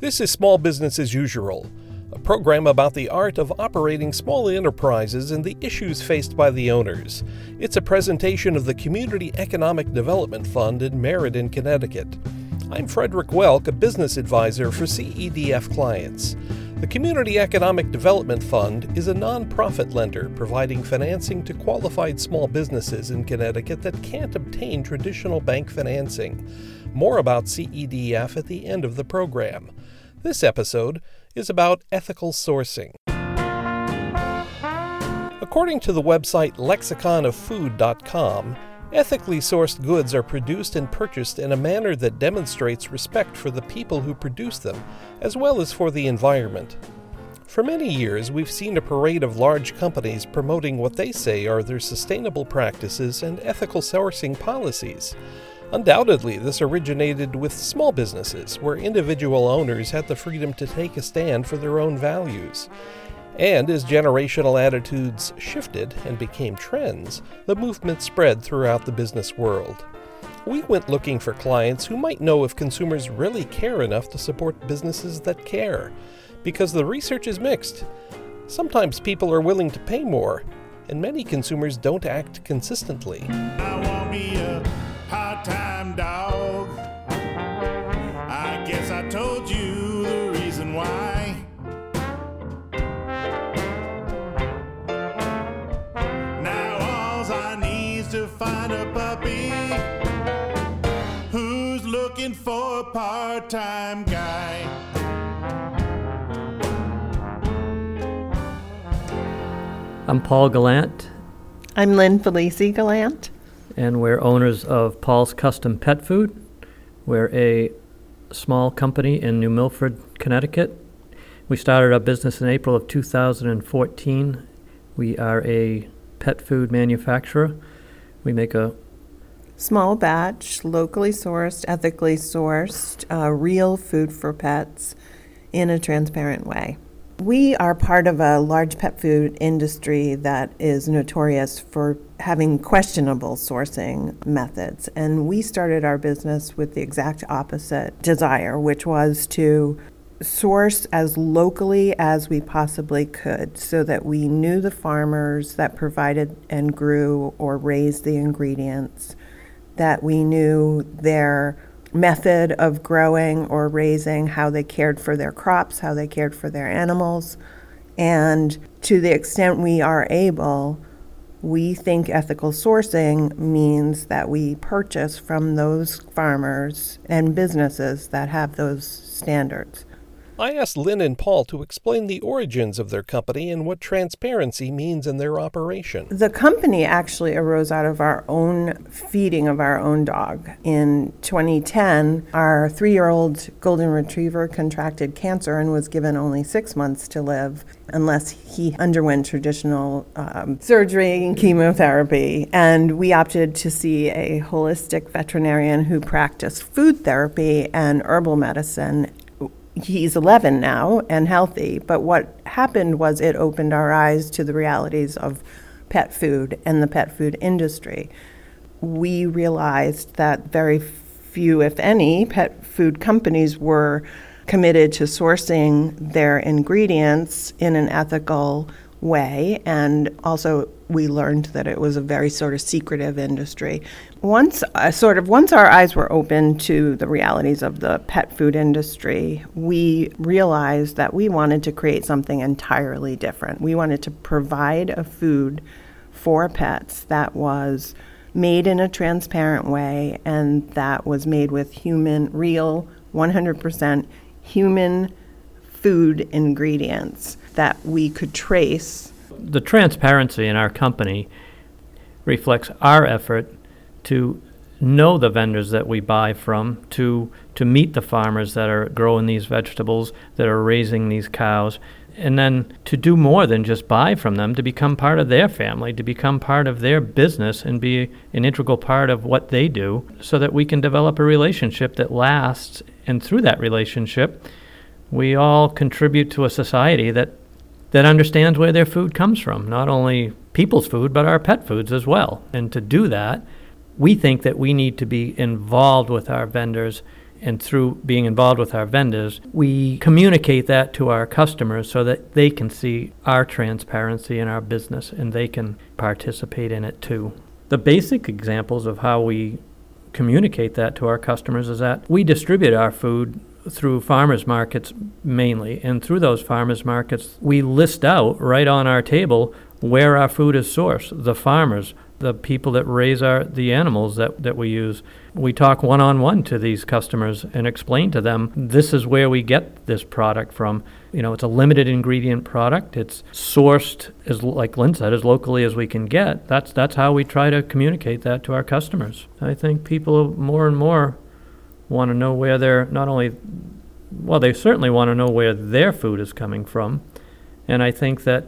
This is Small Business as Usual, a program about the art of operating small enterprises and the issues faced by the owners. It's a presentation of the Community Economic Development Fund in Meriden, Connecticut. I'm Frederick Welk, a business advisor for CEDF clients. The Community Economic Development Fund is a nonprofit lender providing financing to qualified small businesses in Connecticut that can't obtain traditional bank financing. More about CEDF at the end of the program. This episode is about ethical sourcing. According to the website lexiconoffood.com, ethically sourced goods are produced and purchased in a manner that demonstrates respect for the people who produce them, as well as for the environment. For many years, we've seen a parade of large companies promoting what they say are their sustainable practices and ethical sourcing policies. Undoubtedly, this originated with small businesses, where individual owners had the freedom to take a stand for their own values. And as generational attitudes shifted and became trends, the movement spread throughout the business world. We went looking for clients who might know if consumers really care enough to support businesses that care, because the research is mixed. Sometimes people are willing to pay more, and many consumers don't act consistently. I guess I told you the reason why. For a part-time guy. I'm Paul Gallant, I'm Lynn Felici Gallant. and we're owners of Paul's Custom Pet Food. We're a small company in New Milford, Connecticut. We started our business in April of 2014. We are a pet food manufacturer. We make a Small batch, locally sourced, ethically sourced, uh, real food for pets in a transparent way. We are part of a large pet food industry that is notorious for having questionable sourcing methods. And we started our business with the exact opposite desire, which was to source as locally as we possibly could so that we knew the farmers that provided and grew or raised the ingredients, that we knew their method of growing or raising, how they cared for their crops, how they cared for their animals. And to the extent we are able, we think ethical sourcing means that we purchase from those farmers and businesses that have those standards. I asked Lynn and Paul to explain the origins of their company and what transparency means in their operation. The company actually arose out of our own feeding of our own dog. In 2010, our three year old golden retriever contracted cancer and was given only six months to live unless he underwent traditional um, surgery and chemotherapy. And we opted to see a holistic veterinarian who practiced food therapy and herbal medicine he's 11 now and healthy. But what happened was it opened our eyes to the realities of pet food and the pet food industry. We realized that very few, if any, pet food companies were committed to sourcing their ingredients in an ethical way and also we learned that it was a very sort of secretive industry. Once, uh, sort of, once our eyes were open to the realities of the pet food industry, we realized that we wanted to create something entirely different. We wanted to provide a food for pets that was made in a transparent way and that was made with human, real, 100% human food ingredients that we could trace the transparency in our company reflects our effort to know the vendors that we buy from, to to meet the farmers that are growing these vegetables, that are raising these cows, and then to do more than just buy from them, to become part of their family, to become part of their business and be an integral part of what they do, so that we can develop a relationship that lasts. And through that relationship, we all contribute to a society that that understands where their food comes from, not only people's food, but our pet foods as well. And to do that, we think that we need to be involved with our vendors and through being involved with our vendors, we communicate that to our customers so that they can see our transparency in our business and they can participate in it too. The basic examples of how we communicate that to our customers is that we distribute our food through farmers markets mainly, and through those farmers markets, we list out right on our table where our food is sourced, the farmers, the people that raise our the animals that, that we use. We talk one on one to these customers and explain to them this is where we get this product from. You know, it's a limited ingredient product. It's sourced as like Lynn said, as locally as we can get. That's that's how we try to communicate that to our customers. I think people more and more want to know where their not only well, they certainly want to know where their food is coming from. And I think that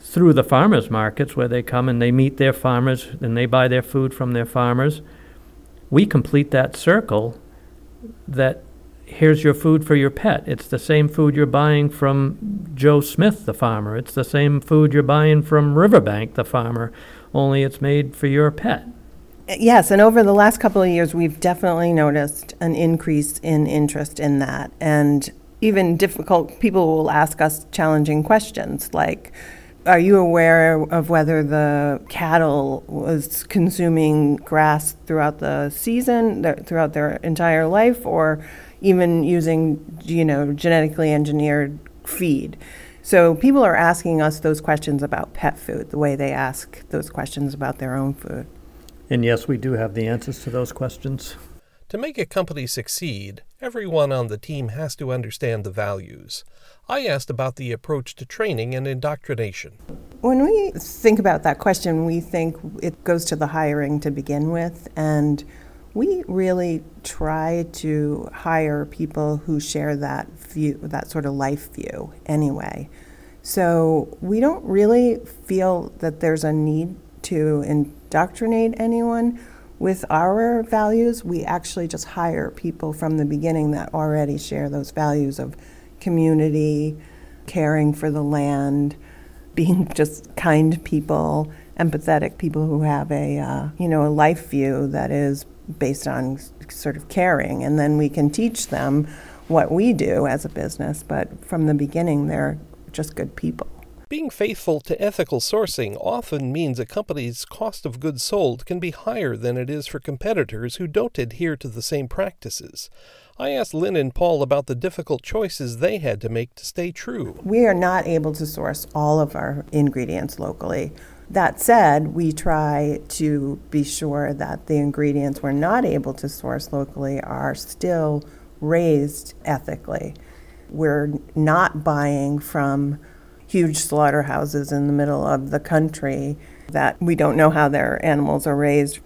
through the farmers markets where they come and they meet their farmers and they buy their food from their farmers, we complete that circle that here's your food for your pet. It's the same food you're buying from Joe Smith, the farmer. It's the same food you're buying from Riverbank, the farmer, only it's made for your pet. Yes, and over the last couple of years, we've definitely noticed an increase in interest in that. And even difficult people will ask us challenging questions like, are you aware of whether the cattle was consuming grass throughout the season, th- throughout their entire life, or even using, you know, genetically engineered feed? So people are asking us those questions about pet food, the way they ask those questions about their own food. And yes, we do have the answers to those questions. To make a company succeed, everyone on the team has to understand the values. I asked about the approach to training and indoctrination. When we think about that question, we think it goes to the hiring to begin with, and we really try to hire people who share that view, that sort of life view anyway. So we don't really feel that there's a need to indoctrinate anyone with our values. We actually just hire people from the beginning that already share those values of community, caring for the land, being just kind people, empathetic people who have a uh, you know a life view that is based on sort of caring, and then we can teach them what we do as a business. But from the beginning, they're just good people. Being faithful to ethical sourcing often means a company's cost of goods sold can be higher than it is for competitors who don't adhere to the same practices. I asked Lynn and Paul about the difficult choices they had to make to stay true. We are not able to source all of our ingredients locally. That said, we try to be sure that the ingredients we're not able to source locally are still raised ethically. We're not buying from huge slaughterhouses in the middle of the country that we don't know how their animals are raised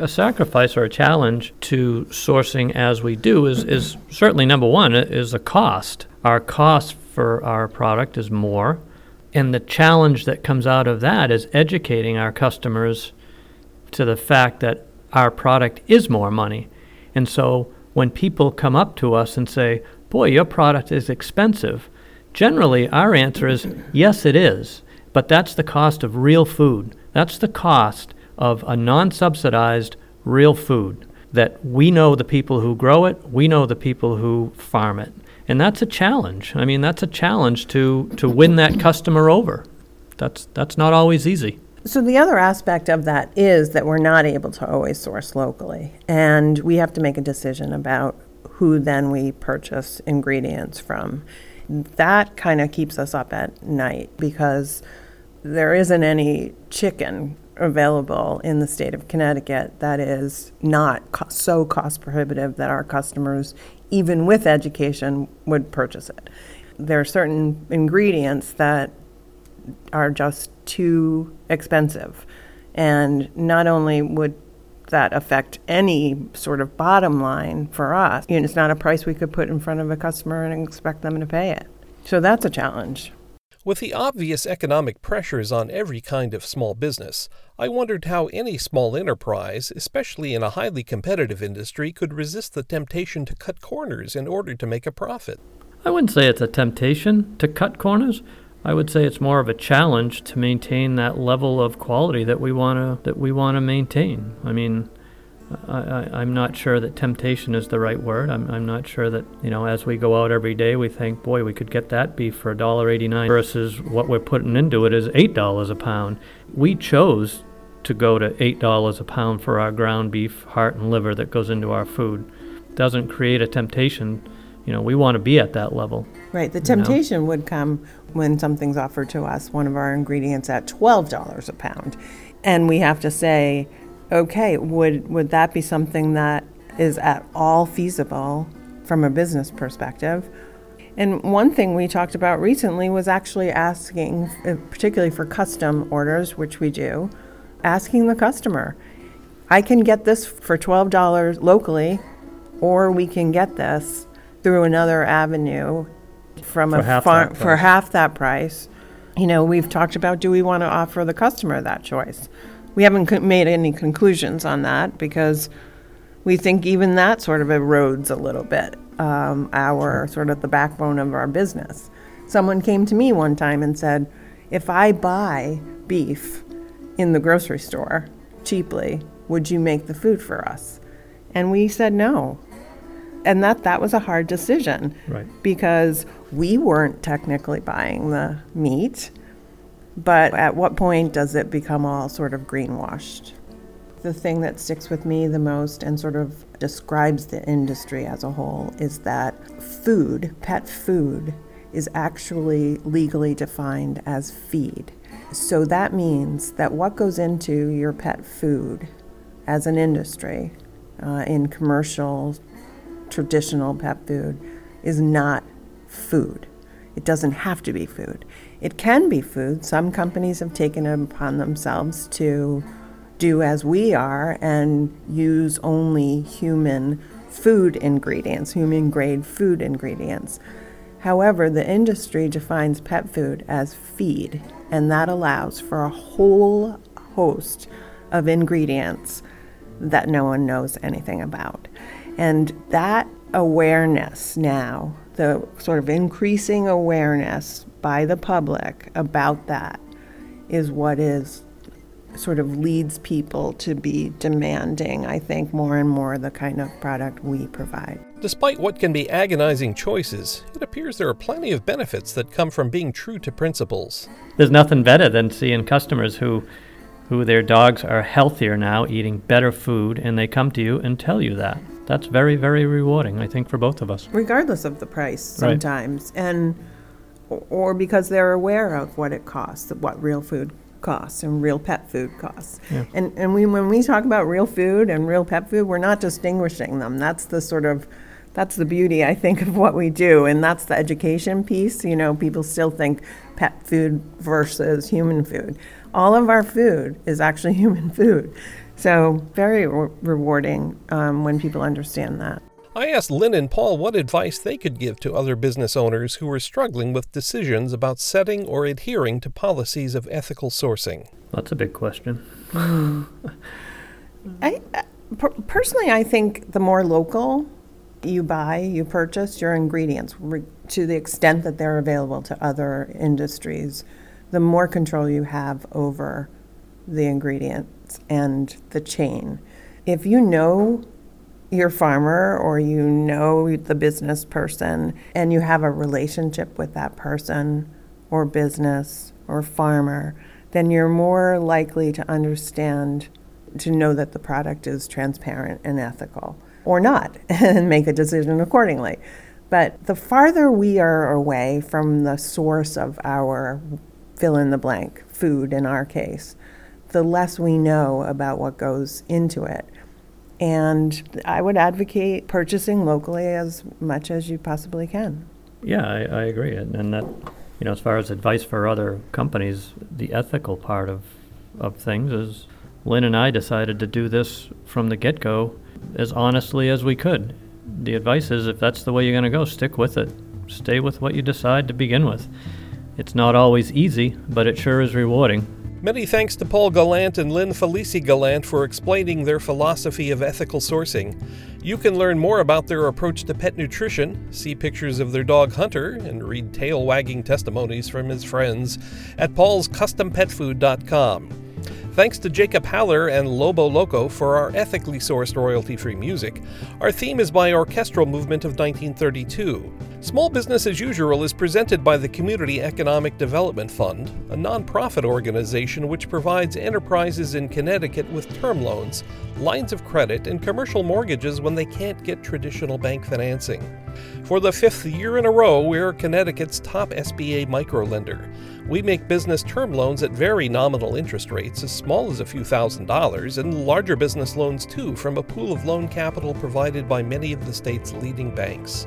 a sacrifice or a challenge to sourcing as we do is, is certainly number one is the cost. Our cost for our product is more, and the challenge that comes out of that is educating our customers to the fact that our product is more money. And so when people come up to us and say, Boy, your product is expensive, generally our answer is, Yes, it is. But that's the cost of real food. That's the cost of a non subsidized real food that we know the people who grow it, we know the people who farm it. And that's a challenge. I mean, that's a challenge to, to win that customer over. That's, that's not always easy. So, the other aspect of that is that we're not able to always source locally. And we have to make a decision about who then we purchase ingredients from. That kind of keeps us up at night because there isn't any chicken available in the state of Connecticut that is not co- so cost prohibitive that our customers, even with education, would purchase it. There are certain ingredients that are just too expensive. And not only would that affect any sort of bottom line for us, you know, it's not a price we could put in front of a customer and expect them to pay it. So that's a challenge. With the obvious economic pressures on every kind of small business, I wondered how any small enterprise, especially in a highly competitive industry, could resist the temptation to cut corners in order to make a profit. I wouldn't say it's a temptation to cut corners. I would say it's more of a challenge to maintain that level of quality that we want to that we want to maintain. I mean, I, I'm not sure that temptation is the right word. I'm, I'm not sure that, you know, as we go out every day, we think, boy, we could get that beef for $1.89 versus what we're putting into it is $8 a pound. We chose to go to $8 a pound for our ground beef, heart, and liver that goes into our food. Doesn't create a temptation. You know, we want to be at that level. Right. The You know? temptation would come when something's offered to us, one of our ingredients at $12 a pound. And we have to say, okay, would, would that be something that is at all feasible from a business perspective? And one thing we talked about recently was actually asking, uh, particularly for custom orders, which we do, asking the customer, I can get this for $12 locally, or we can get this through another avenue from For a half farm that for price. half that price. You know, we've talked about do we want to offer the customer that choice? We haven't co- made any conclusions on that because we think even that sort of erodes a little bit um, our sort of the backbone of our business. Someone came to me one time and said, if I buy beef in the grocery store cheaply, would you make the food for us? And we said no. And that that was a hard decision Right. because we weren't technically buying the meat. But at what point does it become all sort of greenwashed? The thing that sticks with me the most and sort of describes the industry as a whole is that food, pet food, is actually legally defined as feed. So that means that what goes into your pet food as an industry uh, in commercial traditional pet food is not food. It doesn't have to be food. It can be food. Some companies have taken it upon themselves to do as we are and use only human food ingredients, human grade food ingredients. However, the industry defines pet food as feed, and that allows for a whole host of ingredients that no one knows anything about. And that awareness now, the sort of increasing awareness by the public about that, is what is sort of leads people to be demanding, I think, more and more the kind of product we provide. Despite what can be agonizing choices, it appears there are plenty of benefits that come from being true to principles. There's nothing better than seeing customers who who their dogs are healthier now, eating better food, and they come to you and tell you that. That's very, very rewarding, I think, for both of us. regardless of the price Right. sometimes and or because they're aware of what it costs what real food costs and real pet food costs Yeah. and and we when we talk about real food and real pet food we're not distinguishing them that's the sort of that's the beauty i think of what we do and that's the education piece you know people still think pet food versus human food all of our food is actually human food so very re- rewarding um, when people understand that I asked Lynn and Paul what advice they could give to other business owners who were struggling with decisions about setting or adhering to policies of ethical sourcing. That's a big question. I uh, per- personally, I think the more local you buy, you purchase your ingredients re- to the extent that they're available to other industries, the more control you have over the ingredients and the chain. If you know your farmer or you know the business person and you have a relationship with that person or business or farmer, then you're more likely to understand, to know that the product is transparent and ethical or not and make a decision accordingly. But the farther we are away from the source of our fill in the blank food in our case, the less we know about what goes into it. And I would advocate purchasing locally as much as you possibly can. Yeah, I, I agree. And, and that, you know, as far as advice for other companies, the ethical part of, of things is Lynn and I decided to do this from the get go as honestly as we could. The advice is if that's the way you're going to go, stick with it. Stay with what you decide to begin with. It's not always easy, but it sure is rewarding. Many thanks to Paul Gallant and Lynn Felici Gallant for explaining their philosophy of ethical sourcing. You can learn more about their approach to pet nutrition, see pictures of their dog Hunter, and read tail wagging testimonies from his friends at paulscustompetfood.com. Thanks to Jacob Haller and Lobo Loco for our ethically sourced royalty free music. Our theme is by Orchestral Movement of 1932. Small Business as Usual is presented by the Community Economic Development Fund, a nonprofit organization which provides enterprises in Connecticut with term loans, lines of credit, and commercial mortgages when they can't get traditional bank financing. For the fifth year in a row, we're Connecticut's top SBA microlender. We make business term loans at very nominal interest rates, as small as a few thousand dollars, and larger business loans too, from a pool of loan capital provided by many of the state's leading banks.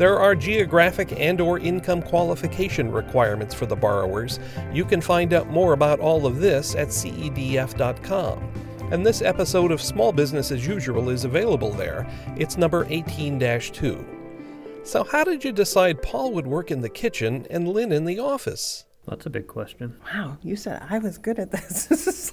There are geographic and or income qualification requirements for the borrowers. You can find out more about all of this at cedf.com. And this episode of Small Business as Usual is available there. It's number 18-2. So how did you decide Paul would work in the kitchen and Lynn in the office? That's a big question. Wow, you said I was good at this.